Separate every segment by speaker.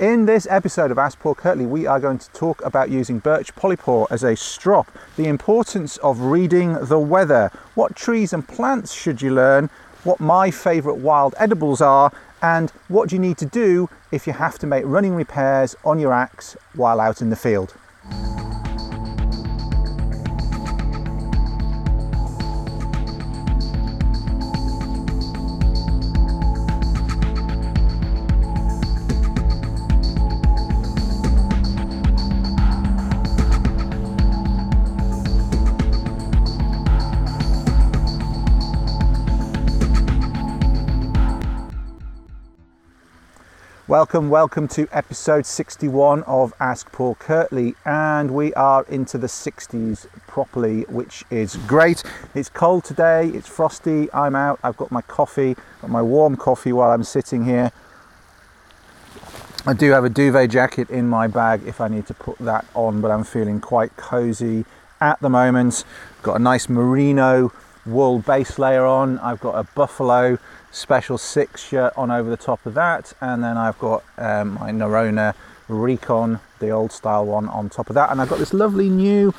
Speaker 1: In this episode of Ask Paul Kirtley, we are going to talk about using birch polypore as a strop, the importance of reading the weather, what trees and plants should you learn, what my favourite wild edibles are, and what you need to do if you have to make running repairs on your axe while out in the field. Welcome, welcome to episode 61 of Ask Paul Kirtley, and we are into the 60s properly, which is great. It's cold today, it's frosty. I'm out, I've got my coffee, got my warm coffee while I'm sitting here. I do have a duvet jacket in my bag if I need to put that on, but I'm feeling quite cozy at the moment. Got a nice merino wool base layer on, I've got a buffalo special six shirt on over the top of that and then I've got um, my Norrøna Recon the old style one on top of that and I've got this lovely new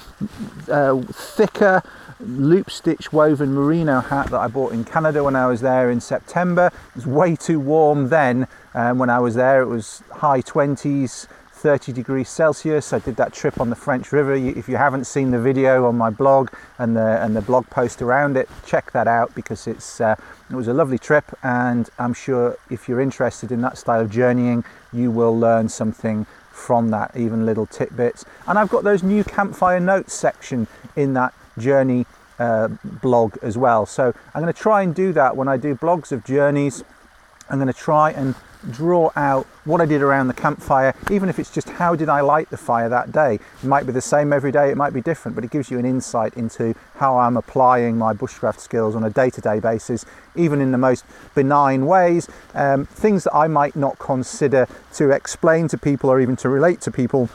Speaker 1: uh, thicker loop stitch woven merino hat that I bought in Canada when I was there in September. It was way too warm then um, when I was there it was high 20s 30 degrees Celsius. I did that trip on the French River. If you haven't seen the video on my blog and the and the blog post around it, check that out because it's uh, it was a lovely trip, and I'm sure if you're interested in that style of journeying, you will learn something from that, even little tidbits. And I've got those new campfire notes section in that journey uh, blog as well. So I'm going to try and do that when I do blogs of journeys. I'm going to try and draw out what I did around the campfire, even if it's just how did I light the fire that day. It might be the same every day, it might be different, but it gives you an insight into how I'm applying my bushcraft skills on a day to day basis, even in the most benign ways, um, things that I might not consider to explain to people or even to relate to people.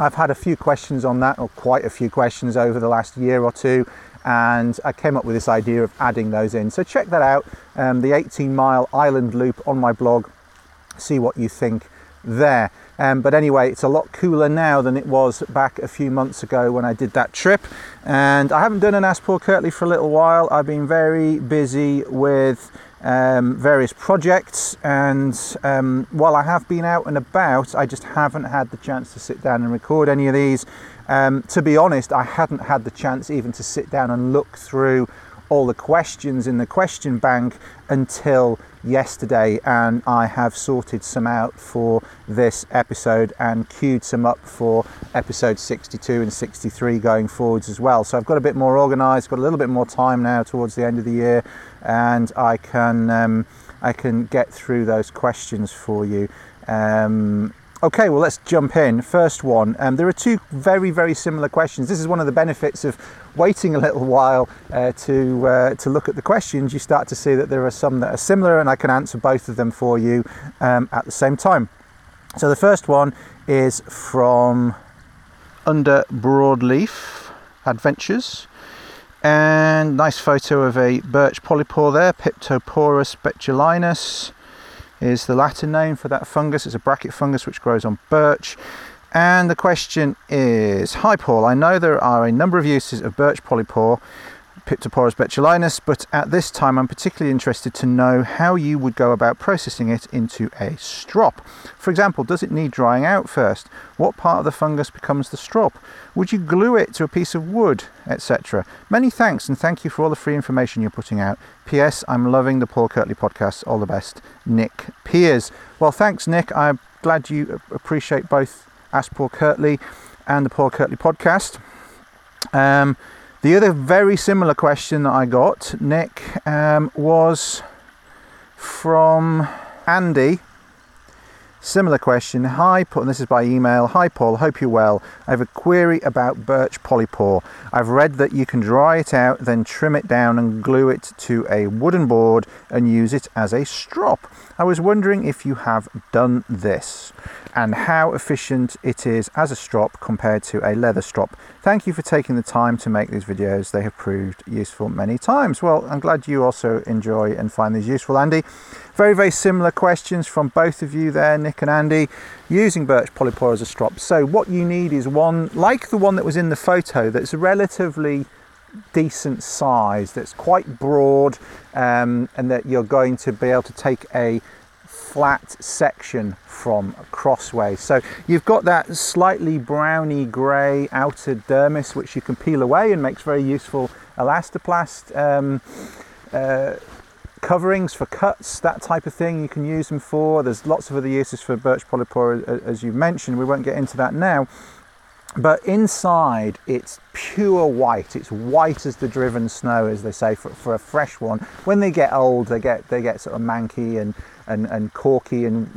Speaker 1: I've had a few questions on that, or quite a few questions over the last year or two, and I came up with this idea of adding those in. So check that out, um, the 18 mile island loop on my blog see what you think there. Um, but anyway, it's a lot cooler now than it was back a few months ago when I did that trip. And I haven't done an Paul Kirtley for a little while. I've been very busy with um, various projects, and um, while I have been out and about, I just haven't had the chance to sit down and record any of these. Um, to be honest, I hadn't had the chance even to sit down and look through all the questions in the question bank until yesterday, and I have sorted some out for this episode and queued some up for episode 62 and 63 going forwards as well. So I've got a bit more organized, got a little bit more time now towards the end of the year, and I can um, I can get through those questions for you. Um, Okay, well, let's jump in. First one. Um, there are two very, very similar questions. This is one of the benefits of waiting a little while uh, to uh, to look at the questions. You start to see that there are some that are similar, and I can answer both of them for you um, at the same time. So the first one is from Under Broadleaf Adventures, and nice photo of a birch polypore there, Piptoporus betulinus is the Latin name for that fungus. It's a bracket fungus which grows on birch. And the question is Hi, Paul. I know there are a number of uses of birch polypore, Piptoporus betulinus, but at this time I'm particularly interested to know how you would go about processing it into a strop. For example, does it need drying out first? What part of the fungus becomes the strop? Would you glue it to a piece of wood, etc.? Many thanks and thank you for all the free information you're putting out. P.S. I'm loving the Paul Kirtley podcast. All the best, Nick Piers. Well, thanks, Nick. I'm glad you appreciate both Ask Paul Kirtley and the Paul Kirtley podcast. Um, the other very similar question that I got, Nick, um, was from Andy. Similar question. Hi, Paul. This is by email. Hi, Paul. Hope you're well. I have a query about birch polypore. I've read that you can dry it out, then trim it down and glue it to a wooden board and use it as a strop. I was wondering if you have done this and how efficient it is as a strop compared to a leather strop. Thank you for taking the time to make these videos. They have proved useful many times. Well, I'm glad you also enjoy and find these useful, Andy. Very, very similar questions from both of you there, Nick and Andy, using birch polypore as a strop. So what you need is one, like the one that was in the photo, that's relatively decent size, that's quite broad, um, and that you're going to be able to take a flat section from crossways. So you've got that slightly browny grey outer dermis which you can peel away and makes very useful elastoplast um, uh, coverings for cuts, that type of thing you can use them for. There's lots of other uses for birch polypore as you mentioned, we won't get into that now but inside it's pure white. It's white as the driven snow as they say for, for a fresh one. When they get old they get they get sort of manky and, and and corky and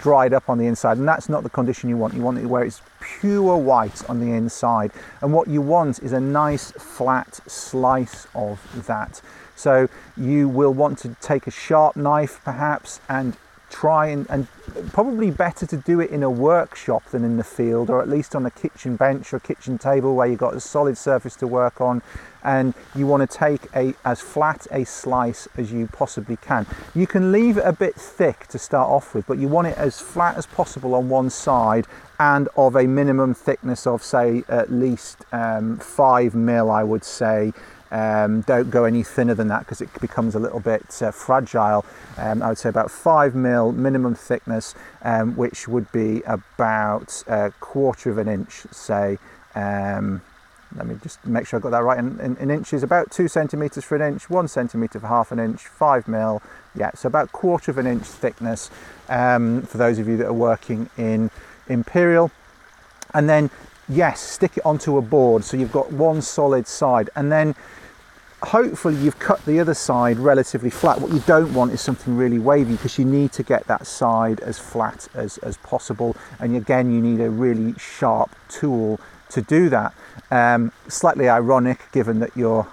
Speaker 1: dried up on the inside. And that's not the condition you want. You want it where it's pure white on the inside. And what you want is a nice flat slice of that. So you will want to take a sharp knife perhaps and try and, and, probably better to do it in a workshop than in the field or at least on a kitchen bench or kitchen table where you've got a solid surface to work on and you want to take a as flat a slice as you possibly can. You can leave it a bit thick to start off with but you want it as flat as possible on one side and of a minimum thickness of say at least um, five mil I would say um, don't go any thinner than that because it becomes a little bit uh, fragile. Um, I would say about five mil minimum thickness, um, which would be about a quarter of an inch, say. Um, let me just make sure I got that right. In, in, in, inches, about two centimeters for an inch, one centimeter for half an inch, five mil. Yeah, so about quarter of an inch thickness um, for those of you that are working in imperial. And then yes, stick it onto a board so you've got one solid side, and then hopefully you've cut the other side relatively flat. What you don't want is something really wavy because you need to get that side as flat as, as possible. And again, you need a really sharp tool to do that. Um, slightly ironic given that you're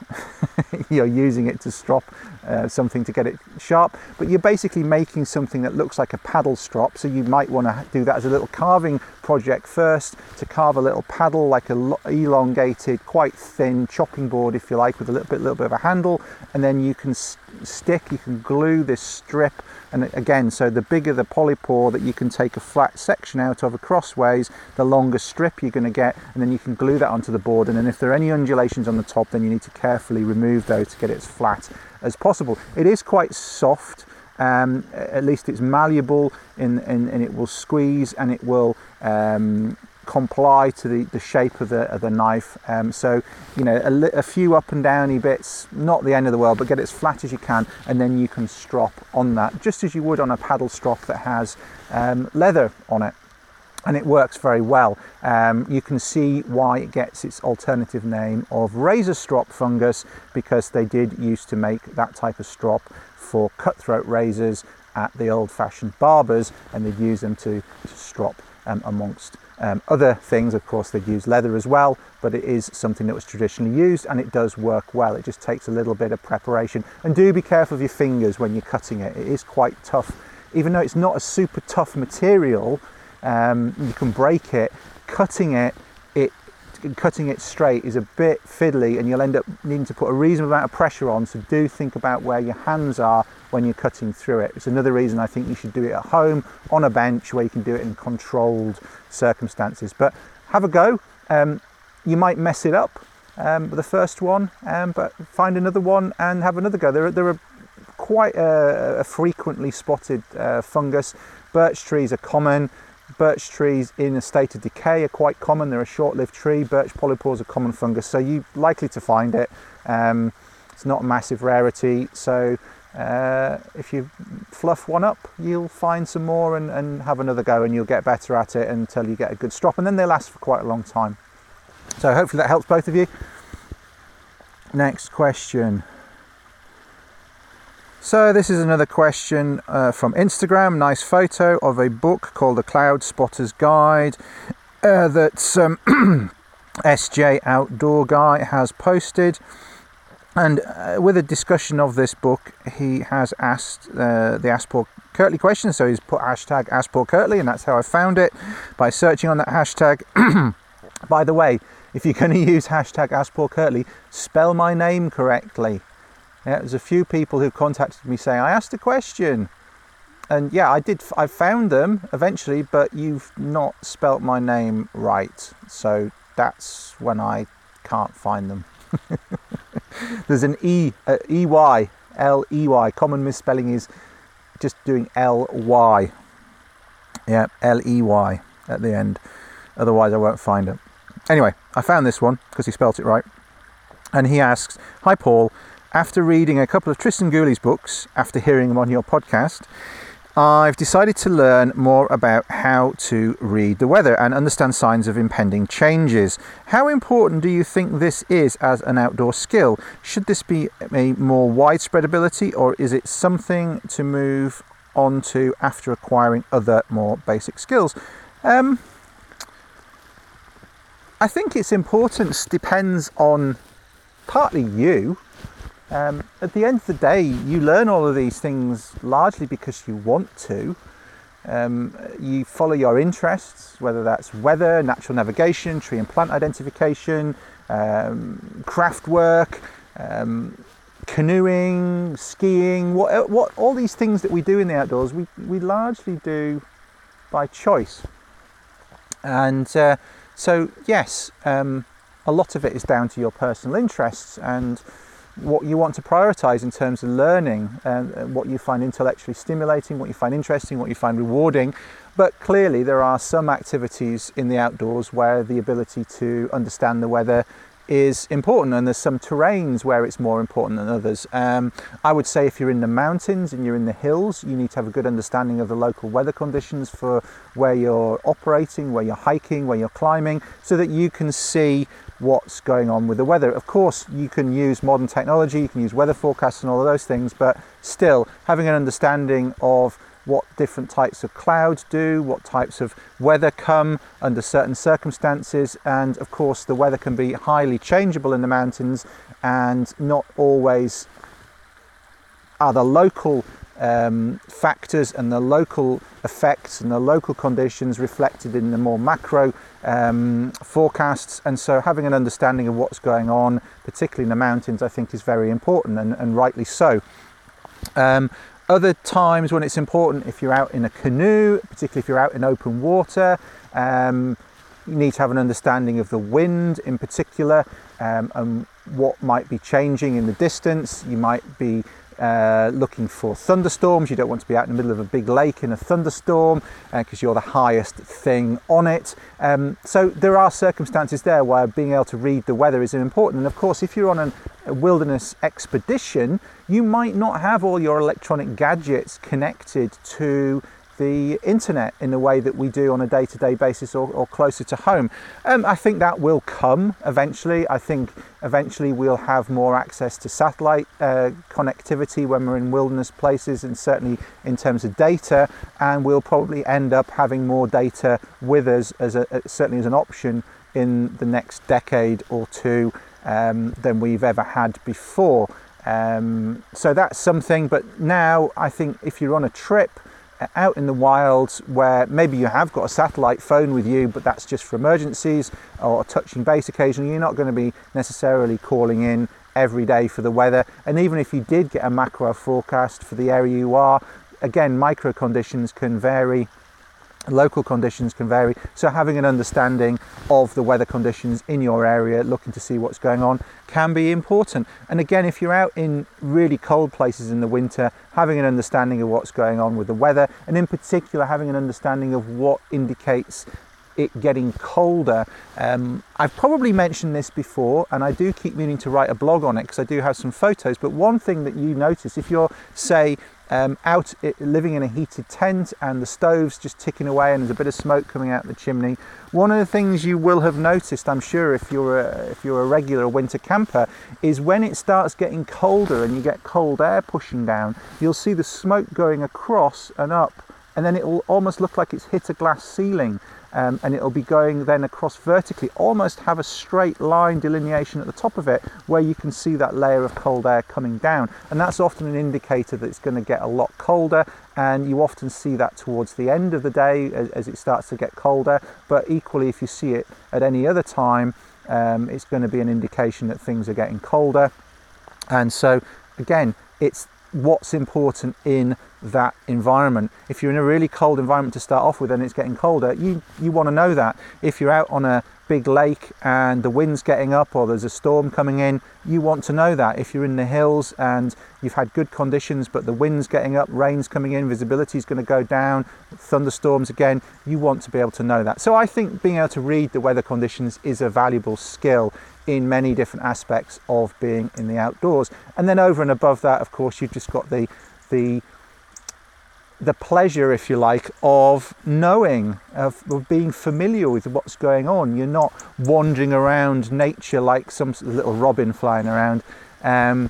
Speaker 1: you're using it to strop uh, something to get it sharp, but you're basically making something that looks like a paddle strop. So you might want to do that as a little carving project first to carve a little paddle, like a elongated, quite thin chopping board, if you like, with a little bit, little bit of a handle, and then you can stick, you can glue this strip. And again, so the bigger the polypore that you can take a flat section out of crossways, the longer strip you're going to get, and then you can glue that onto the board. And then if there are any undulations on the top, then you need to carefully remove those to get it as flat as possible. It is quite soft. Um, at least it's malleable and, it will squeeze and it will um, comply to the, the shape of the, of the knife. Um, so, you know, a, a, few up and downy bits, not the end of the world, but get it as flat as you can, and then you can strop on that, just as you would on a paddle strop that has um, leather on it. And it works very well. Um, you can see why it gets its alternative name of razor strop fungus because they did used to make that type of strop for cutthroat razors at the old fashioned barbers and they'd use them to, to strop um, amongst um, other things, of course, they'd use leather as well, but it is something that was traditionally used and it does work well. It just takes a little bit of preparation. And do be careful of your fingers when you're cutting it. It is quite tough. Even though it's not a super tough material, um, you can break it. Cutting it, it cutting it straight is a bit fiddly and you'll end up needing to put a reasonable amount of pressure on so do think about where your hands are when you're cutting through it. It's another reason i think you should do it at home on a bench where you can do it in controlled circumstances. But have a go. Um, you might mess it up um, the first one um, but find another one and have another go. There, there are quite a, a frequently spotted uh, fungus. Birch trees are common Birch trees in a state of decay are quite common. They're a short-lived tree. Birch polypores are common fungus, so you're likely to find it. Um, it's not a massive rarity, so uh, if you fluff one up, you'll find some more and, and have another go, and you'll get better at it until you get a good strop, and then they last for quite a long time. So hopefully that helps both of you. Next question. So this is another question uh, from Instagram. Nice photo of a book called The Cloud Spotter's Guide uh, that um, SJ Outdoor Guy has posted. And uh, with a discussion of this book, he has asked uh, the Paul Kirtley question. So he's put hashtag Paul Kirtley, and that's how I found it by searching on that hashtag. by the way, if you're going to use hashtag Paul Kirtley, spell my name correctly. Yeah, there's a few people who contacted me saying I asked a question, and yeah, I did. I found them eventually, but you've not spelt my name right. So that's when I can't find them. There's an E, uh, E-Y, L-E-Y. Common misspelling is just doing L-Y. Yeah, L-E-Y at the end. Otherwise, I won't find it. Anyway, I found this one because he spelt it right. And he asks, Hi, Paul. After reading a couple of Tristan Gooley's books, after hearing them on your podcast, I've decided to learn more about how to read the weather and understand signs of impending changes. How important do you think this is as an outdoor skill? Should this be a more widespread ability or is it something to move on to after acquiring other more basic skills? Um, I think it's importance depends on partly you um, at the end of the day, you learn all of these things largely because you want to. Um, you follow your interests, whether that's weather, natural navigation, tree and plant identification, um, craft work, um, canoeing, skiing, what, what, all these things that we do in the outdoors, we, we largely do by choice. And uh, so, yes, um, a lot of it is down to your personal interests and what you want to prioritize in terms of learning and what you find intellectually stimulating, what you find interesting, what you find rewarding. But clearly, there are some activities in the outdoors where the ability to understand the weather is important, and there's some terrains where it's more important than others. Um, I would say if you're in the mountains and you're in the hills, you need to have a good understanding of the local weather conditions for where you're operating, where you're hiking, where you're climbing, so that you can see what's going on with the weather. Of course, you can use modern technology, you can use weather forecasts and all of those things, but still having an understanding of what different types of clouds do, what types of weather come under certain circumstances, and of course, the weather can be highly changeable in the mountains and not always are the local um, factors and the local effects and the local conditions reflected in the more macro um, forecasts. And so, having an understanding of what's going on, particularly in the mountains, I think is very important and, and rightly so. Um, other times when it's important, if you're out in a canoe, particularly if you're out in open water, um, you need to have an understanding of the wind in particular um, and what might be changing in the distance. You might be uh, looking for thunderstorms. You don't want to be out in the middle of a big lake in a thunderstorm because uh, you're the highest thing on it. Um, so there are circumstances there where being able to read the weather is important. And of course, if you're on an, a wilderness expedition, you might not have all your electronic gadgets connected to the internet in the way that we do on a day to day basis or, or, closer to home. Um, I think that will come eventually. I think eventually we'll have more access to satellite uh, connectivity when we're in wilderness places, and certainly in terms of data. And we'll probably end up having more data with us as a, certainly as an option in the next decade or two um, than we've ever had before. Um, so that's something, but now I think if you're on a trip, out in the wilds where maybe you have got a satellite phone with you, but that's just for emergencies or touching base occasionally, you're not going to be necessarily calling in every day for the weather. And even if you did get a macro forecast for the area you are, again, micro conditions can vary local conditions can vary so having an understanding of the weather conditions in your area looking to see what's going on can be important and again if you're out in really cold places in the winter having an understanding of what's going on with the weather and in particular having an understanding of what indicates it getting colder. Um, I've probably mentioned this before, and I do keep meaning to write a blog on it because I do have some photos. But one thing that you notice if you're, say, um, out living in a heated tent and the stove's just ticking away and there's a bit of smoke coming out the chimney. One of the things you will have noticed, I'm sure, if you're a, if you're a regular winter camper, is when it starts getting colder and you get cold air pushing down, you'll see the smoke going across and up and then it will almost look like it's hit a glass ceiling um, and it'll be going then across vertically, almost have a straight line delineation at the top of it where you can see that layer of cold air coming down. And that's often an indicator that it's going to get a lot colder, and you often see that towards the end of the day as, as it starts to get colder. But equally, if you see it at any other time, um, it's going to be an indication that things are getting colder. And so, again, it's what's important in that environment. If you're in a really cold environment to start off with and it's getting colder, you, you want to know that. If you're out on a big lake and the wind's getting up or there's a storm coming in, you want to know that. If you're in the hills and you've had good conditions but the wind's getting up, rain's coming in, visibility is going to go down, thunderstorms again, you want to be able to know that. So I think being able to read the weather conditions is a valuable skill in many different aspects of being in the outdoors. And then over and above that, of course, you've just got the the the pleasure, if you like, of knowing, of, of, being familiar with what's going on. You're not wandering around nature like some little robin flying around. Um,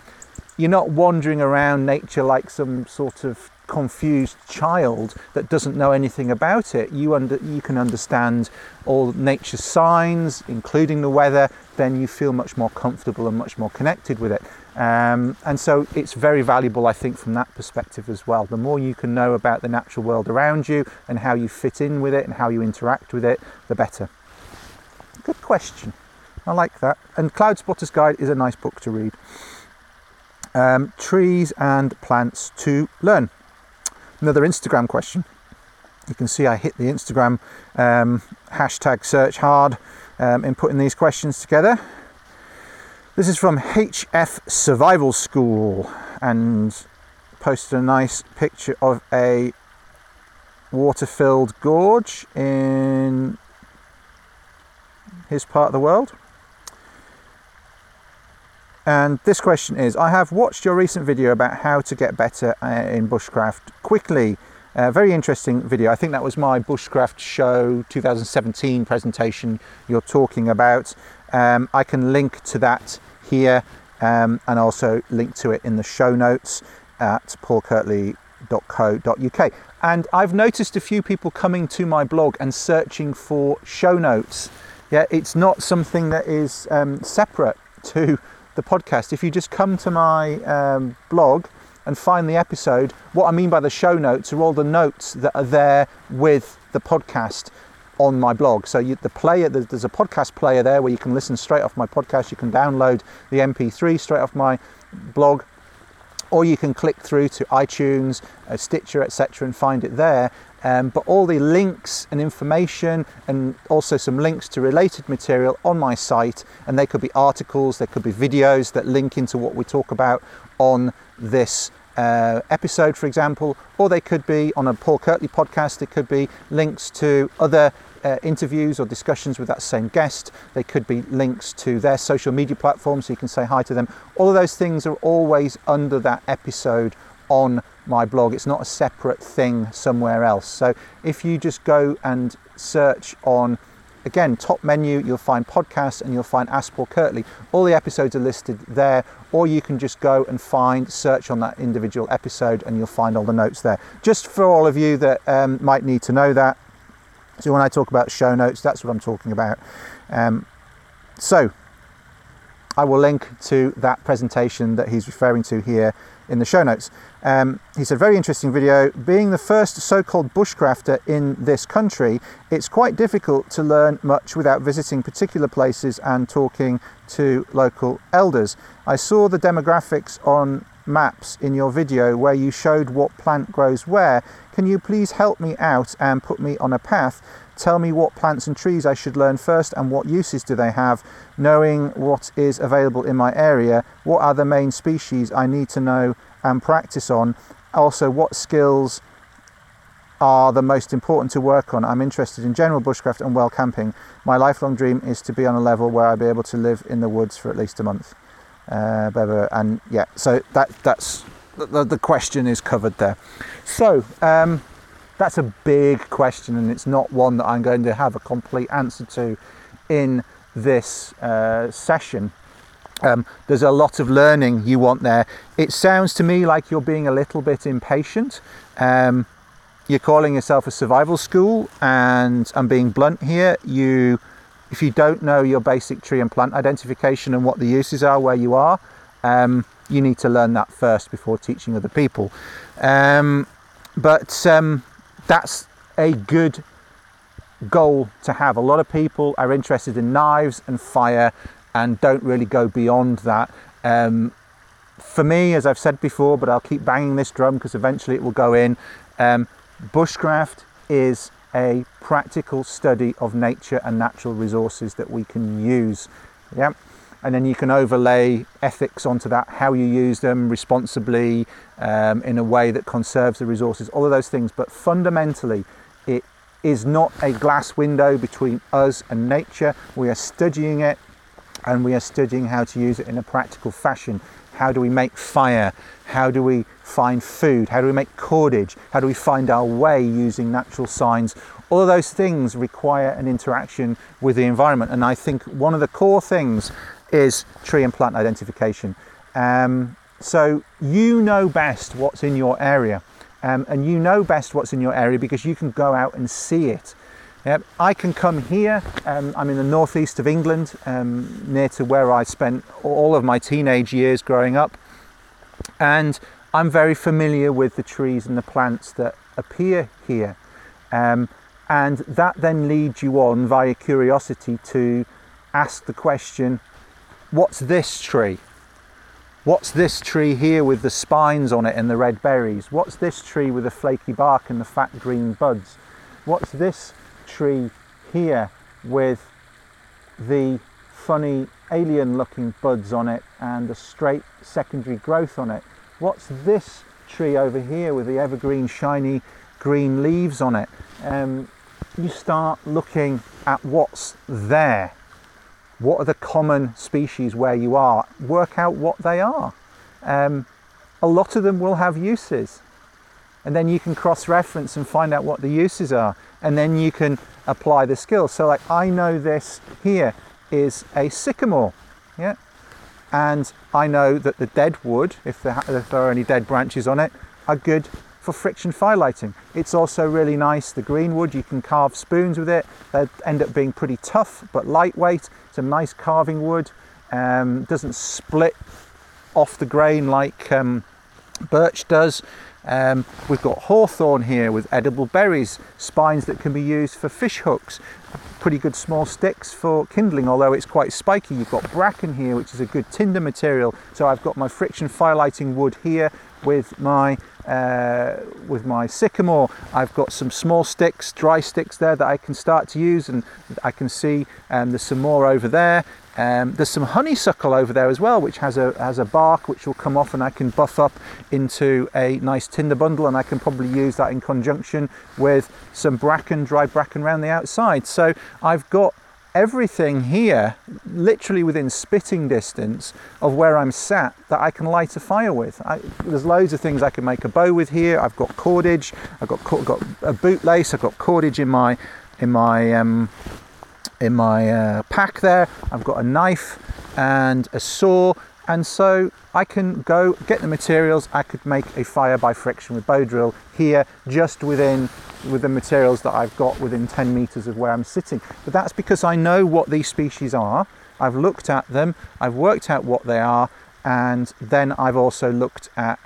Speaker 1: you're not wandering around nature like some sort of confused child that doesn't know anything about it. You, under, you can understand all nature's signs, including the weather, then you feel much more comfortable and much more connected with it. Um, and so it's very valuable, I think, from that perspective as well. The more you can know about the natural world around you and how you fit in with it and how you interact with it, the better. Good question. I like that. And Cloud Spotter's Guide is a nice book to read. Um, trees and plants to learn. Another Instagram question. You can see I hit the Instagram um, hashtag search hard um, in putting these questions together. This is from HF Survival School and posted a nice picture of a water filled gorge in his part of the world. And this question is I have watched your recent video about how to get better uh, in bushcraft quickly. Uh, very interesting video. I think that was my Bushcraft Show 2017 presentation you're talking about. Um, I can link to that here um, and also link to it in the show notes at paulkirtley.co.uk. And I've noticed a few people coming to my blog and searching for show notes. Yeah, it's not something that is um, separate to the podcast. If you just come to my um, blog and find the episode, what I mean by the show notes are all the notes that are there with the podcast on my blog. So you, the player, there's a podcast player there where you can listen straight off my podcast. You can download the MP3 straight off my blog, or you can click through to iTunes, uh, Stitcher, etc., and find it there. Um, but all the links and information, and also some links to related material on my site, and they could be articles, they could be videos that link into what we talk about on this uh, episode, for example, or they could be on a Paul Kirtley podcast, it could be links to other uh, interviews or discussions with that same guest. They could be links to their social media platforms so you can say hi to them. All of those things are always under that episode on my blog. It's not a separate thing somewhere else. So if you just go and search on Again, top menu, you'll find podcasts and you'll find Ask Paul Kirtley. All the episodes are listed there, or you can just go and find, search on that individual episode, and you'll find all the notes there. Just for all of you that um, might need to know that. So when I talk about show notes, that's what I'm talking about. Um, so I will link to that presentation that he's referring to here in the show notes. Um, he said, very interesting video. Being the first so called bushcrafter in this country, it's quite difficult to learn much without visiting particular places and talking to local elders. I saw the demographics on maps in your video where you showed what plant grows where. Can you please help me out and put me on a path? Tell me what plants and trees I should learn first and what uses do they have. Knowing what is available in my area, what are the main species I need to know and practice on? Also, what skills are the most important to work on? I'm interested in general bushcraft and well camping. My lifelong dream is to be on a level where I'll be able to live in the woods for at least a month. Uh, and yeah, so that that's the, the question is covered there. So. Um, that's a big question, and it's not one that I'm going to have a complete answer to in this uh, session. Um, there's a lot of learning you want there. It sounds to me like you're being a little bit impatient. Um, you're calling yourself a survival school, and I'm being blunt here. You, if you don't know your basic tree and plant identification and what the uses are where you are, um, you need to learn that first before teaching other people. Um, but um, that's a good goal to have. A lot of people are interested in knives and fire and don't really go beyond that. Um, for me, as I've said before, but I'll keep banging this drum because eventually it will go in. Um, bushcraft is a practical study of nature and natural resources that we can use. Yeah. And then you can overlay ethics onto that, how you use them responsibly, um, in a way that conserves the resources, all of those things. But fundamentally, it is not a glass window between us and nature. We are studying it and we are studying how to use it in a practical fashion. How do we make fire? How do we find food? How do we make cordage? How do we find our way using natural signs? All of those things require an interaction with the environment. And I think one of the core things is tree and plant identification. Um, so you know best what's in your area. Um, and you know best what's in your area because you can go out and see it. Yep. I can come here, um, I'm in the northeast of England, um, near to where I spent all of my teenage years growing up, and I'm very familiar with the trees and the plants that appear here. Um, and that then leads you on via curiosity to ask the question what's this tree? What's this tree here with the spines on it and the red berries? What's this tree with the flaky bark and the fat green buds? What's this tree here with the funny alien looking buds on it and the straight secondary growth on it. What's this tree over here with the evergreen shiny green leaves on it? Um, you start looking at what's there. What are the common species where you are? Work out what they are. Um, a lot of them will have uses and then you can cross reference and find out what the uses are and then you can apply the skills so like i know this here is a sycamore yeah and i know that the dead wood if there, if there are any dead branches on it are good for friction firelighting it's also really nice the green wood you can carve spoons with it. They end up being pretty tough but lightweight. It's a nice carving wood. Um, doesn't split off the grain like um, birch does. Um, we've got hawthorn here with edible berries, spines that can be used for fish hooks, pretty good small sticks for kindling, although it's quite spiky. You've got bracken here, which is a good tinder material. So I've got my friction firelighting wood here with my uh, with my sycamore. I've got some small sticks, dry sticks there that I can start to use, and I can see um, there's some more over there. Um, there's some honeysuckle over there as well, which has a has a bark which will come off, and I can buff up into a nice tinder bundle, and I can probably use that in conjunction with some bracken, dry bracken around the outside. So I've got everything here, literally within spitting distance of where I'm sat, that I can light a fire with. I, there's loads of things I can make a bow with here. I've got cordage, I've got got a bootlace, I've got cordage in my in my um, in my uh, pack there. I've got a knife and a saw, and so I can go get the materials. I could make a fire by friction with bow drill here, just within with the materials that I've got within 10 meters of where I'm sitting. But that's because I know what these species are. I've looked at them, I've worked out what they are, and then I've also looked at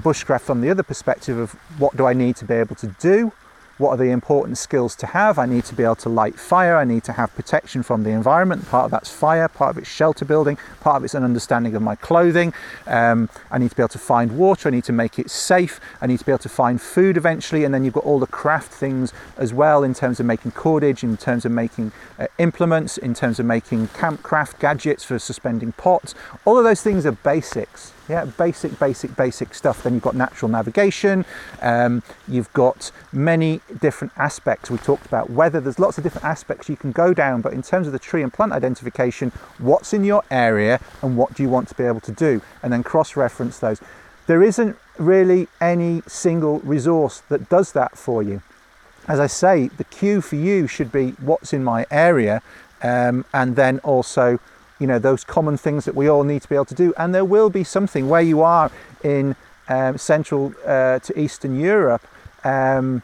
Speaker 1: bushcraft from the other perspective of what do I need to be able to do what are the important skills to have? I need to be able to light fire, I need to have protection from the environment. Part of that's fire, part of it's shelter building, part of it's an understanding of my clothing. Um, I need to be able to find water, I need to make it safe, I need to be able to find food eventually, and then you've got all the craft things as well in terms of making cordage, in terms of making uh, implements, in terms of making campcraft gadgets for suspending pots. All of those things are basics. Yeah, basic, basic, basic stuff. Then you've got natural navigation. Um, you've got many different aspects. We talked about weather. There's lots of different aspects you can go down. But in terms of the tree and plant identification, what's in your area and what do you want to be able to do? And then cross-reference those. There isn't really any single resource that does that for you. As I say, the cue for you should be what's in my area, um, and then also you know those common things that we all need to be able to do and there will be something where you are in um, central uh, to eastern europe um,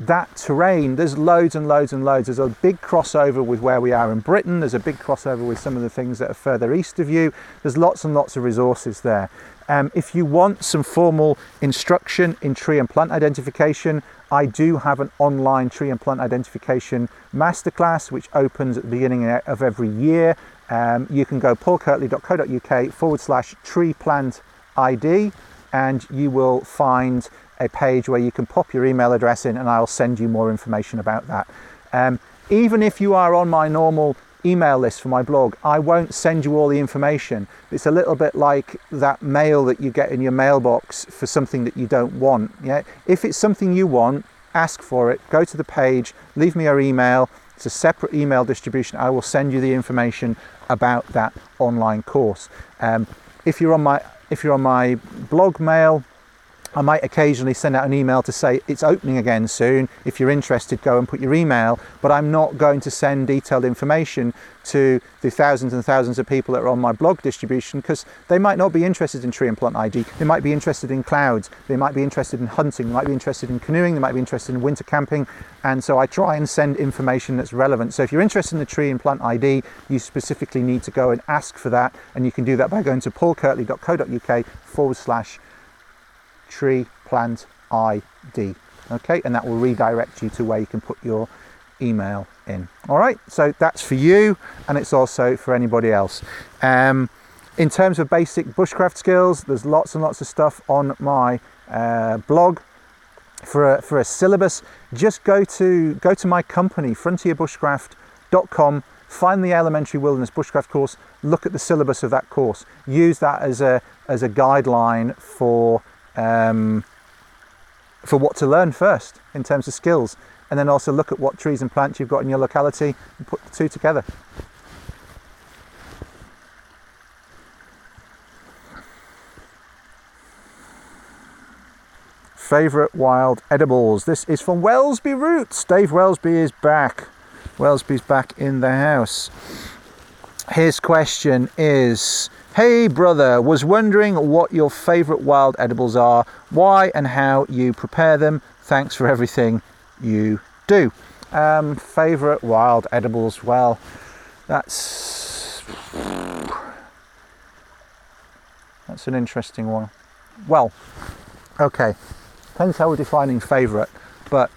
Speaker 1: that terrain, there's loads and loads and loads. There's a big crossover with where we are in Britain. There's a big crossover with some of the things that are further east of you. There's lots and lots of resources there. Um, if you want some formal instruction in tree and plant identification, I do have an online tree and plant identification masterclass which opens at the beginning of every year. Um, you can go paulkirtley.co.uk forward slash tree plant ID and you will find a page where you can pop your email address in and I'll send you more information about that. Um, even if you are on my normal email list for my blog, I won't send you all the information. It's a little bit like that mail that you get in your mailbox for something that you don't want. Yeah? If it's something you want, ask for it, go to the page, leave me your email. It's a separate email distribution. I will send you the information about that online course. Um, if you're on my if you're on my blog mail, I might occasionally send out an email to say it's opening again soon. If you're interested, go and put your email. But I'm not going to send detailed information to the thousands and thousands of people that are on my blog distribution because they might not be interested in tree and plant ID. They might be interested in clouds. They might be interested in hunting. They might be interested in canoeing. They might be interested in winter camping. And so I try and send information that's relevant. So if you're interested in the tree and plant ID, you specifically need to go and ask for that. And you can do that by going to paulkirtley.co.uk forward slash tree plant ID. Okay, and that will redirect you to where you can put your email in. All right, so that's for you, and it's also for anybody else. Um, in terms of basic bushcraft skills, there's lots and lots of stuff on my uh, blog for a, for a syllabus. Just go to go to my company, frontierbushcraft.com. Find the elementary wilderness bushcraft course. Look at the syllabus of that course. Use that as a as a guideline for um, for what to learn first in terms of skills, and then also look at what trees and plants you've got in your locality and put the two together. Favourite wild edibles. This is from Wellesby Roots. Dave Wellesby is back. Wellesby's back in the house. His question is Hey brother, was wondering what your favourite wild edibles are, why and how you prepare them. Thanks for everything you do. Um, favourite wild edibles? Well, that's that's an interesting one. Well, okay, depends how we're defining favourite, but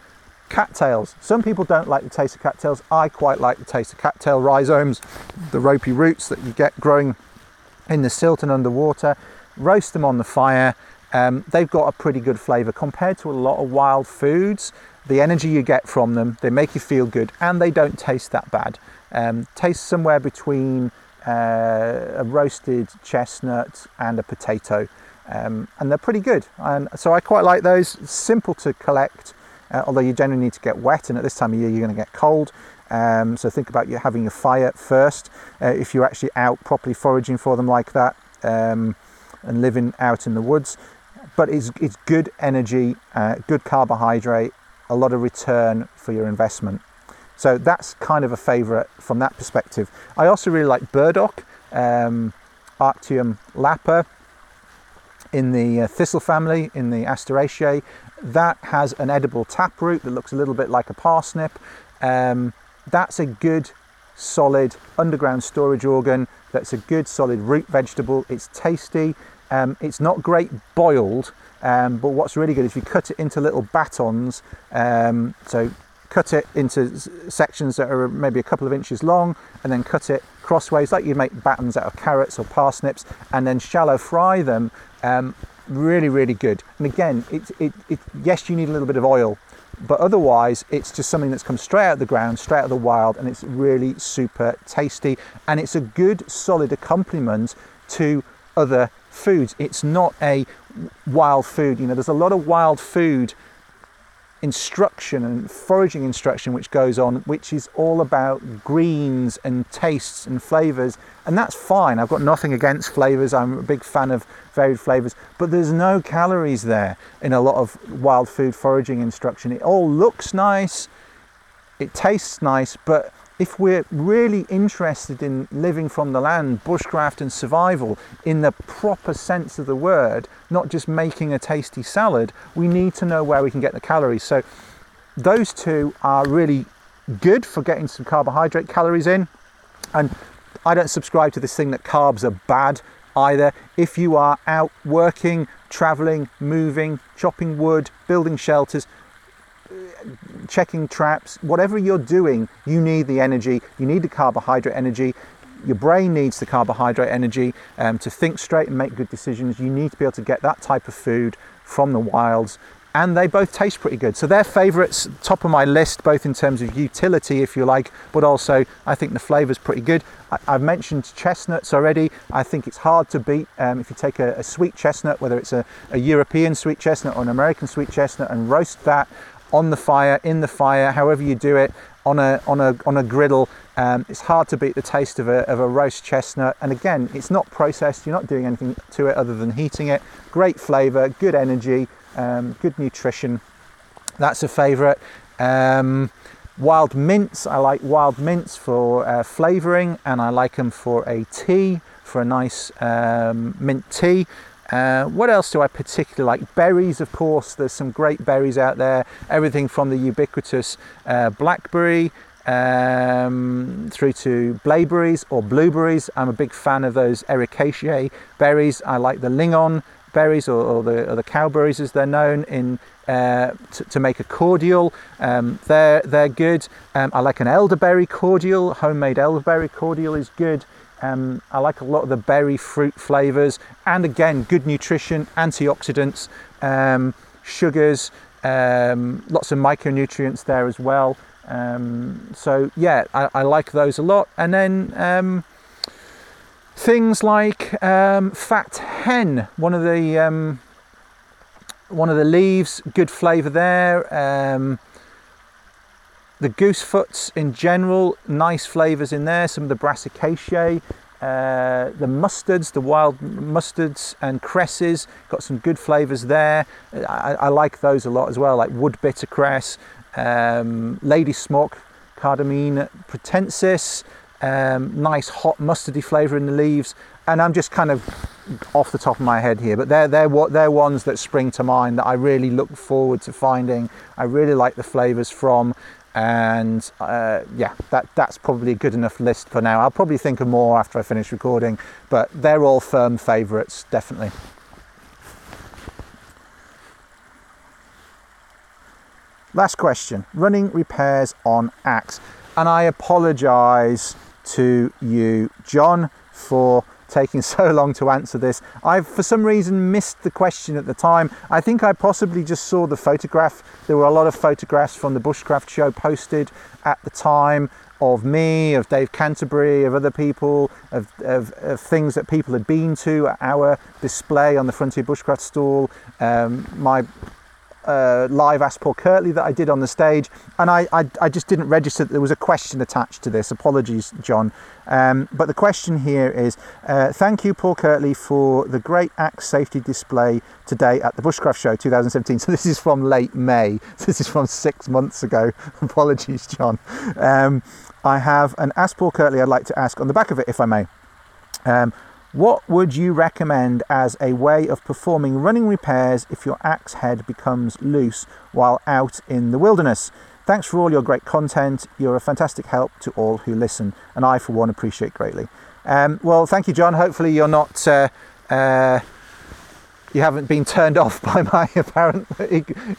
Speaker 1: cattails. Some people don't like the taste of cattails. I quite like the taste of cattail rhizomes, the ropey roots that you get growing in the silt and underwater, roast them on the fire. Um, they've got a pretty good flavour compared to a lot of wild foods. The energy you get from them, they make you feel good, and they don't taste that bad. Um, taste somewhere between uh, a roasted chestnut and a potato, um, and they're pretty good. And so I quite like those. Simple to collect, uh, although you generally need to get wet, and at this time of year you're going to get cold. Um, so think about you having a fire first uh, if you're actually out properly foraging for them like that um, and living out in the woods. But it's, it's good energy, uh, good carbohydrate, a lot of return for your investment. So that's kind of a favourite from that perspective. I also really like burdock, um, Arctium lappa in the uh, thistle family, in the Asteraceae. That has an edible taproot that looks a little bit like a parsnip. Um, that's a good solid underground storage organ that's a good solid root vegetable it's tasty um, it's not great boiled um, but what's really good is you cut it into little batons um, so cut it into sections that are maybe a couple of inches long and then cut it crossways like you make batons out of carrots or parsnips and then shallow fry them um, really really good. And again it, it, it, yes you need a little bit of oil but otherwise it's just something that's come straight out of the ground straight out of the wild and it's really super tasty. And it's a good solid accompaniment to other foods. It's not a wild food you know there's a lot of wild food instruction and foraging instruction which goes on, which is all about greens and tastes and flavors. And that's fine. I've got nothing against flavors. I'm a big fan of varied flavors, but there's no calories there in a lot of wild food foraging instruction. It all looks nice, it tastes nice, but if we're really interested in living from the land, bushcraft and survival in the proper sense of the word, not just making a tasty salad, we need to know where we can get the calories. So those two are really good for getting some carbohydrate calories in. And I don't subscribe to this thing that carbs are bad either. If you are out working, traveling, moving, chopping wood, building shelters, checking traps, whatever you're doing, you need the energy, you need the carbohydrate energy. Your brain needs the carbohydrate energy um, to think straight and make good decisions. You need to be able to get that type of food from the wilds and they both taste pretty good. So they're favourites, top of my list, both in terms of utility, if you like, but also I think the flavour's pretty good. I, have mentioned chestnuts already. I think it's hard to beat um, if you take a, a, sweet chestnut, whether it's a, a European sweet chestnut or an American sweet chestnut, and roast that on the fire, in the fire, however you do it, on a on a on a griddle. Um, it's hard to beat the taste of a, of a roast chestnut. And again, it's not processed. You're not doing anything to it other than heating it. Great flavour, good energy um, good nutrition. That's a favourite. Um, wild mints, I like wild mints for uh, flavouring and I like them for a tea, for a nice um, mint tea. Uh, what else do I particularly like? Berries, of course, there's some great berries out there. Everything from the ubiquitous uh, blackberry um, through to blaeberries or blueberries. I'm a big fan of those ericaceae berries. I like the lingon berries or, or, the, or the cowberries as they're known in uh, to, to, make a cordial. Um, they're, they're good. Um, I like an elderberry cordial. Homemade elderberry cordial is good. Um, I like a lot of the berry fruit flavors and again, good nutrition, antioxidants, um, sugars, um, lots of micronutrients there as well. Um, so, yeah, I, I, like those a lot. And then Things like um, fat hen, one of the um, one of the leaves, good flavour there. The goosefoots in general, nice flavours in there. Some of the brassicaceae, uh, the mustards, the wild mustards and cresses, got some good flavours there. I, I, like those a lot as well, like wood bitter cress, um, lady smock, cardamine pratensis um, nice hot mustardy flavour in the leaves. And I'm just kind of off the top of my head here, but they're, they're, what, they're ones that spring to mind that I really look forward to finding. I really like the flavours from. And uh, yeah, that, that's probably a good enough list for now. I'll probably think of more after I finish recording, but they're all firm favourites, definitely. Last question running repairs on axe. And I apologise to you, John, for taking so long to answer this. I've, for some reason, missed the question at the time. I think I possibly just saw the photograph. There were a lot of photographs from the Bushcraft show posted at the time of me, of Dave Canterbury, of other people, of, of, of things that people had been to our display on the Frontier Bushcraft stall. Um, my uh, live Ask Paul Kirtley that I did on the stage, and I, I, I, just didn't register that there was a question attached to this. Apologies, John. Um, but the question here is uh, Thank you, Paul Kirtley, for the great axe safety display today at the Bushcraft Show 2017. So this is from late May, this is from six months ago. Apologies, John. Um, I have an Ask Paul Kirtley I'd like to ask on the back of it, if I may. Um, what would you recommend as a way of performing running repairs if your axe head becomes loose while out in the wilderness? Thanks for all your great content. You're a fantastic help to all who listen, and I, for one, appreciate greatly. Um, well, thank you, John. Hopefully, you're not. Uh, uh, you haven't been turned off by my apparent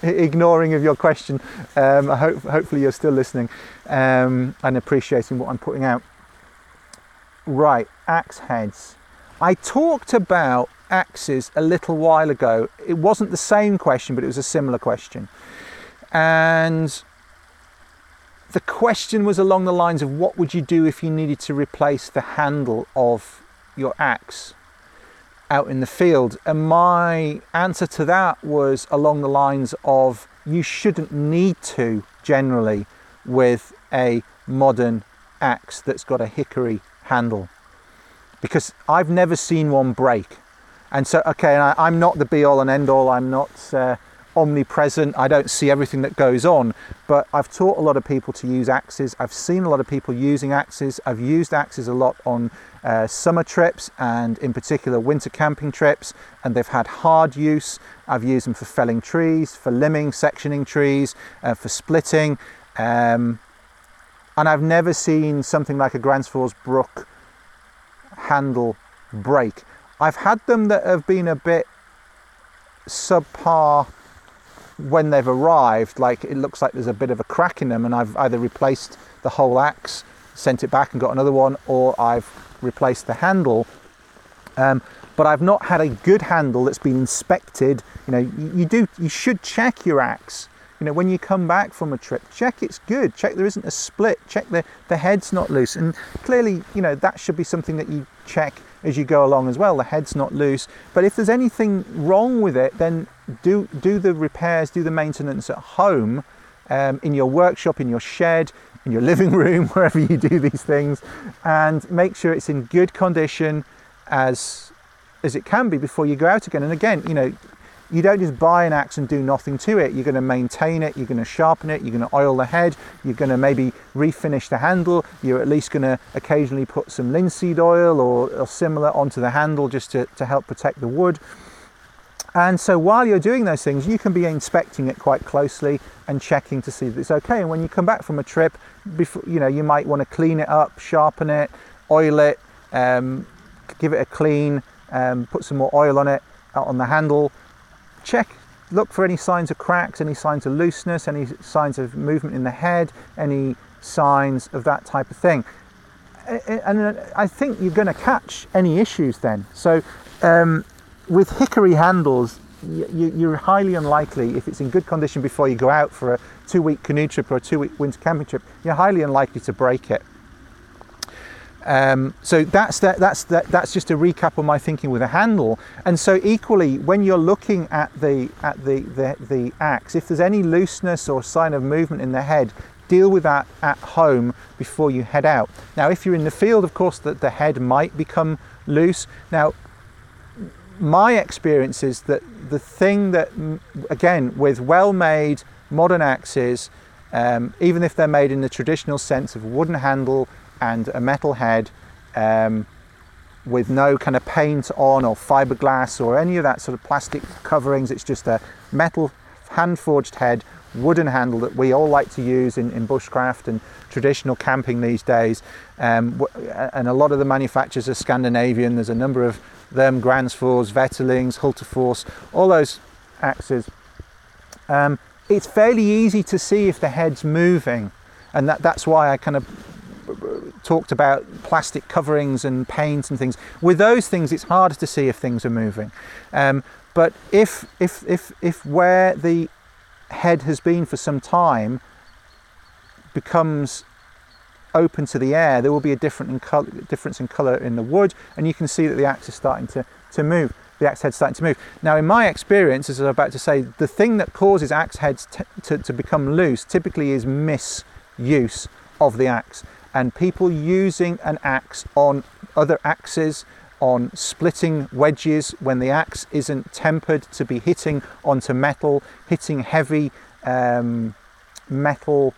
Speaker 1: ignoring of your question. Um, I hope, hopefully, you're still listening um, and appreciating what I'm putting out. Right, axe heads. I talked about axes a little while ago. It wasn't the same question, but it was a similar question. And the question was along the lines of what would you do if you needed to replace the handle of your axe out in the field? And my answer to that was along the lines of you shouldn't need to generally with a modern axe that's got a hickory handle because I've never seen one break. And so, okay, and I, am not the be all and end all. I'm not. Uh, omnipresent. I don't see everything that goes on, but I've taught a lot of people to use axes. I've seen a lot of people using axes. I've used axes a lot on uh, summer trips and, in particular, winter camping trips, and they've had hard use. I've used them for felling trees, for limbing, sectioning trees, uh, for splitting. Um, and I've never seen something like a Gransfors Bruk handle break. I've had them that have been a bit subpar when they've arrived, like it looks like there's a bit of a crack in them, and I've either replaced the whole axe, sent it back and got another one, or I've replaced the handle. Um, but I've not had a good handle that's been inspected. You know, you, you do, you should check your axe. You know, when you come back from a trip, check it's good. Check there isn't a split. Check the the head's not loose. And clearly, you know, that should be something that you check as you go along as well. The head's not loose. But if there's anything wrong with it, then do do the repairs, do the maintenance at home, um, in your workshop, in your shed, in your living room, wherever you do these things, and make sure it's in good condition as as it can be before you go out again. And again, you know, you don't just buy an axe and do nothing to it. You're going to maintain it, you're going to sharpen it, you're going to oil the head, you're going to maybe refinish the handle, you're at least going to occasionally put some linseed oil or, or similar onto the handle just to, to help protect the wood. And so while you're doing those things, you can be inspecting it quite closely and checking to see that it's okay. And when you come back from a trip, before, you know, you might want to clean it up, sharpen it, oil it, um, give it a clean, um, put some more oil on it, on the handle. Check, look for any signs of cracks, any signs of looseness, any signs of movement in the head, any signs of that type of thing. And I think you're going to catch any issues then. So um, with hickory handles, you're highly unlikely, if it's in good condition before you go out for a two week canoe trip or a two week winter camping trip, you're highly unlikely to break it. Um, so that's that, that's that, that's just a recap of my thinking with a handle. And so equally, when you're looking at the at the, the the axe, if there's any looseness or sign of movement in the head, deal with that at home before you head out. Now, if you're in the field, of course, that the head might become loose. Now, my experience is that the thing that, again, with well made modern axes, um, even if they're made in the traditional sense of wooden handle and a metal head, um, with no kind of paint on or fiberglass or any of that sort of plastic coverings, it's just a metal hand forged head, wooden handle that we all like to use in, in bushcraft and traditional camping these days. Um, and a lot of the manufacturers are Scandinavian. There's a number of them, Gransfors, Wetterlings, Hultafors, all those axes. Um, it's fairly easy to see if the head's moving, and that, that's why I kind of talked about plastic coverings and paint and things. With those things, it's harder to see if things are moving. Um, but if, if, if, if where the head has been for some time becomes open to the air, there will be a different in color, difference in colour in the wood, and you can see that the axe is starting to, to move. The axe head's starting to move. Now, in my experience, as I was about to say, the thing that causes axe heads t- to, to become loose typically is misuse of the axe, and people using an axe on other axes, on splitting wedges when the axe isn't tempered to be hitting onto metal, hitting heavy um, metal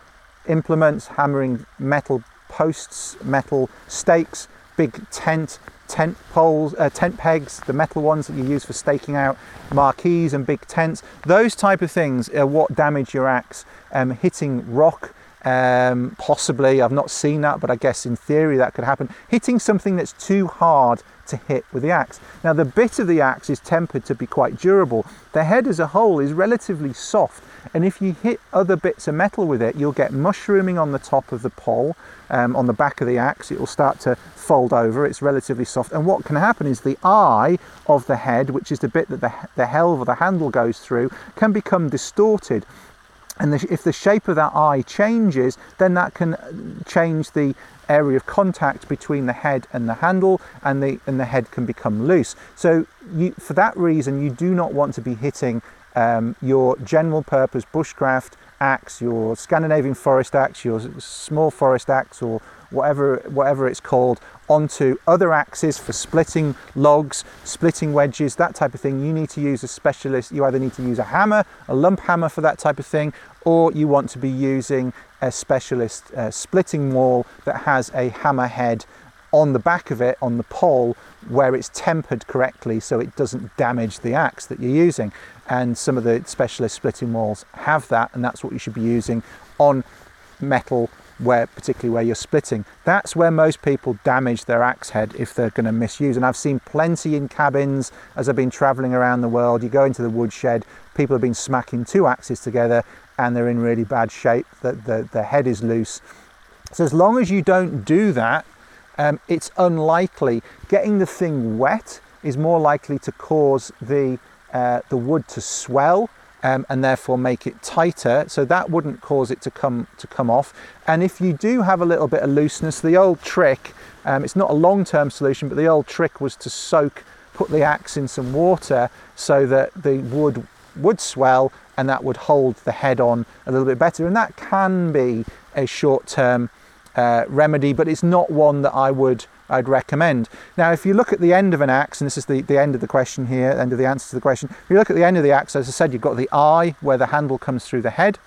Speaker 1: implements, hammering metal posts, metal stakes, big tent, tent poles, uh, tent pegs, the metal ones that you use for staking out marquees and big tents. Those type of things are what damage your axe. Um, hitting rock, um, possibly. I've not seen that, but I guess in theory that could happen. Hitting something that's too hard to hit with the axe. Now, the bit of the axe is tempered to be quite durable. The head as a whole is relatively soft, and if you hit other bits of metal with it, you'll get mushrooming on the top of the pole, um, on the back of the axe. It will start to fold over. It's relatively soft, and what can happen is the eye of the head, which is the bit that the, the helve or the handle goes through, can become distorted and the, if the shape of that eye changes, then that can change the area of contact between the head and the handle, and the and the head can become loose. So, you, for that reason, you do not want to be hitting um, your general purpose bushcraft axe, your Scandinavian forest axe, your small forest axe, or whatever whatever it's called, onto other axes for splitting logs, splitting wedges, that type of thing. You need to use a specialist. You either need to use a hammer, a lump hammer for that type of thing, or you want to be using a specialist uh, splitting maul that has a hammer head on the back of it on the pole where it's tempered correctly so it doesn't damage the axe that you're using and some of the specialist splitting mauls have that and that's what you should be using on metal where particularly where you're splitting that's where most people damage their axe head if they're going to misuse. And i've seen plenty in cabins as i've been traveling around the world. You go into the woodshed people have been smacking two axes together and they're in really bad shape the, the, the head is loose. So as long as you don't do that um, it's unlikely. Getting the thing wet is more likely to cause the uh, the wood to swell um, and therefore make it tighter. So that wouldn't cause it to come to come off. And if you do have a little bit of looseness, the old trick, um, it's not a long-term solution, but the old trick was to soak, put the axe in some water so that the wood would swell and that would hold the head on a little bit better. And that can be a short-term uh, remedy, but it's not one that I would I'd recommend. Now, if you look at the end of an axe, and this is the, the end of the question here, end of the answer to the question, if you look at the end of the axe, as I said, you've got the eye where the handle comes through the head,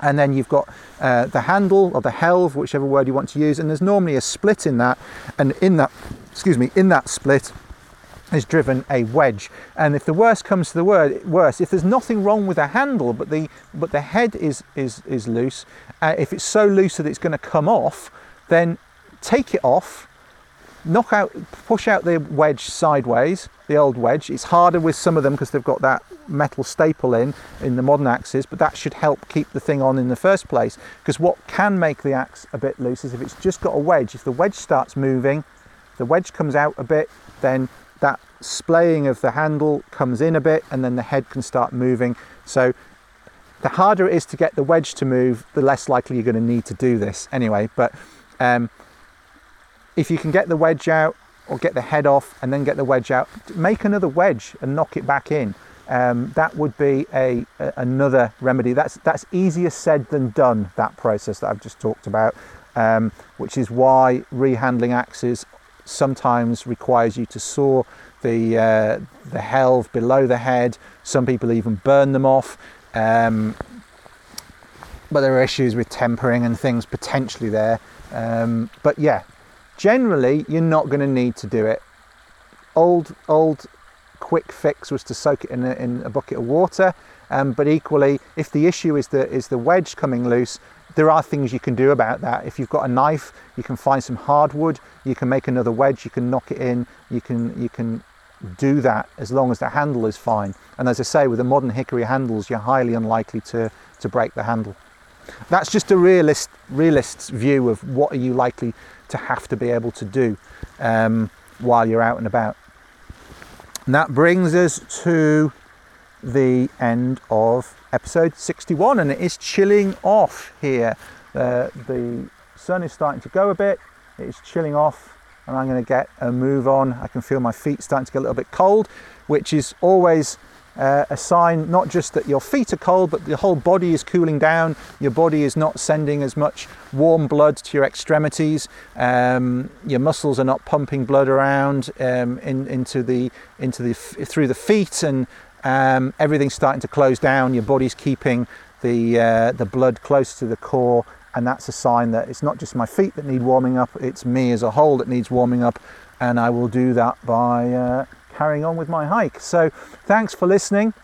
Speaker 1: and then you've got uh, the handle or the helve, whichever word you want to use, and there's normally a split in that, and in that, excuse me, in that split is driven a wedge. And if the worst comes to the word, worst, if there's nothing wrong with the handle, but the but the head is is is loose, uh, if it's so loose that it's going to come off, then take it off knock out, push out the wedge sideways, the old wedge. It's harder with some of them because they've got that metal staple in, in the modern axes, but that should help keep the thing on in the first place. Because what can make the axe a bit loose is if it's just got a wedge. If the wedge starts moving, the wedge comes out a bit, then that splaying of the handle comes in a bit and then the head can start moving. So the harder it is to get the wedge to move, the less likely you're going to need to do this anyway. But um, if you can get the wedge out or get the head off and then get the wedge out, make another wedge and knock it back in. Um, that would be a, a, another remedy. That's that's easier said than done. That process that I've just talked about, um, which is why rehandling axes sometimes requires you to saw the uh, the helve below the head. Some people even burn them off. Um, but there are issues with tempering and things potentially there. Um, but yeah, Generally, you're not going to need to do it. Old, old quick fix was to soak it in a, in a bucket of water. Um, but equally, if the issue is the is the wedge coming loose, there are things you can do about that. If you've got a knife, you can find some hardwood. You can make another wedge. You can knock it in. You can you can do that as long as the handle is fine. And as I say, with the modern hickory handles, you're highly unlikely to to break the handle. That's just a realist realist's view of what are you likely to have to be able to do um, while you're out and about. And that brings us to the end of episode 61, and it is chilling off here. Uh, the sun is starting to go a bit, it's chilling off, and I'm going to get a move on. I can feel my feet starting to get a little bit cold, which is always uh, a sign not just that your feet are cold, but the whole body is cooling down. Your body is not sending as much warm blood to your extremities. Um, your muscles are not pumping blood around um, in, into the into the through the feet, and um, everything's starting to close down. Your body's keeping the uh, the blood close to the core, and that's a sign that it's not just my feet that need warming up; it's me as a whole that needs warming up. And I will do that by uh, carrying on with my hike. So thanks for listening.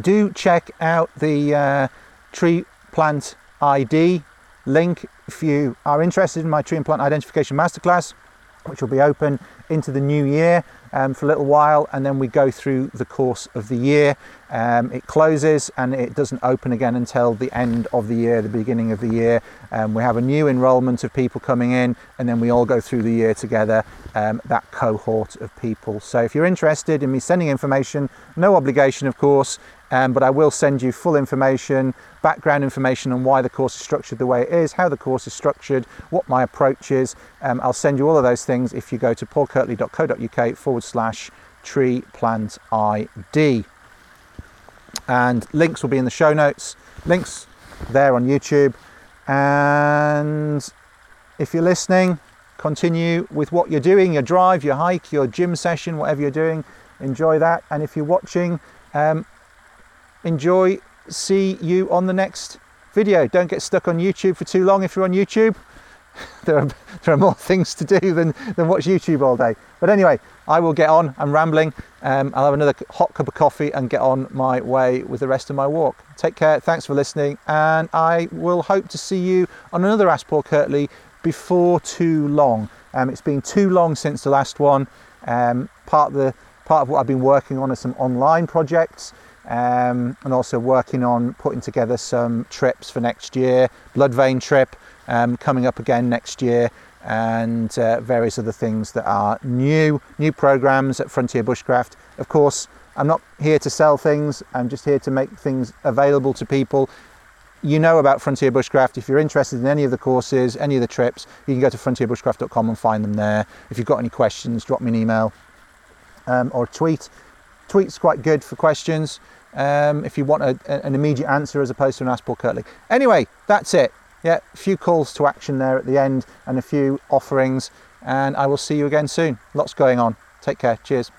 Speaker 1: Do check out the uh, tree plant ID link if you are interested in my tree and plant identification masterclass, which will be open into the new year um, for a little while, and then we go through the course of the year. Um, it closes and it doesn't open again until the end of the year, the beginning of the year. Um, we have a new enrolment of people coming in, and then we all go through the year together, um, that cohort of people. So if you're interested in me sending information, no obligation, of course, um, but I will send you full information, background information on why the course is structured the way it is, how the course is structured, what my approach is. Um, I'll send you all of those things if you go to paulkirtley.co.uk forward slash tree plant ID. and links will be in the show notes. Links there on YouTube. And if you're listening, continue with what you're doing your drive, your hike, your gym session, whatever you're doing. Enjoy that. And if you're watching, um, enjoy. See you on the next video. Don't get stuck on YouTube for too long if you're on YouTube. there, are, there are more things to do than, than watch YouTube all day. But anyway, I will get on. I'm rambling. Um, I'll have another hot cup of coffee and get on my way with the rest of my walk. Take care. Thanks for listening. And I will hope to see you on another Ask Paul Kirtley before too long. Um, it's been too long since the last one. Um, part of the part of what I've been working on are some online projects. Um, and also working on putting together some trips for next year. Bloodvein trip um, coming up again next year, and uh, various other things that are new, new programs at Frontier Bushcraft. Of course, I'm not here to sell things. I'm just here to make things available to people. You know about Frontier Bushcraft. If you're interested in any of the courses, any of the trips, you can go to frontierbushcraft.com and find them there. If you've got any questions, drop me an email um, or a tweet. Tweet's quite good for questions um, if you want a, an immediate answer as opposed to an Ask Paul Kirtley. Anyway, that's it. Yeah, a few calls to action there at the end and a few offerings, and I will see you again soon. Lots going on. Take care. Cheers.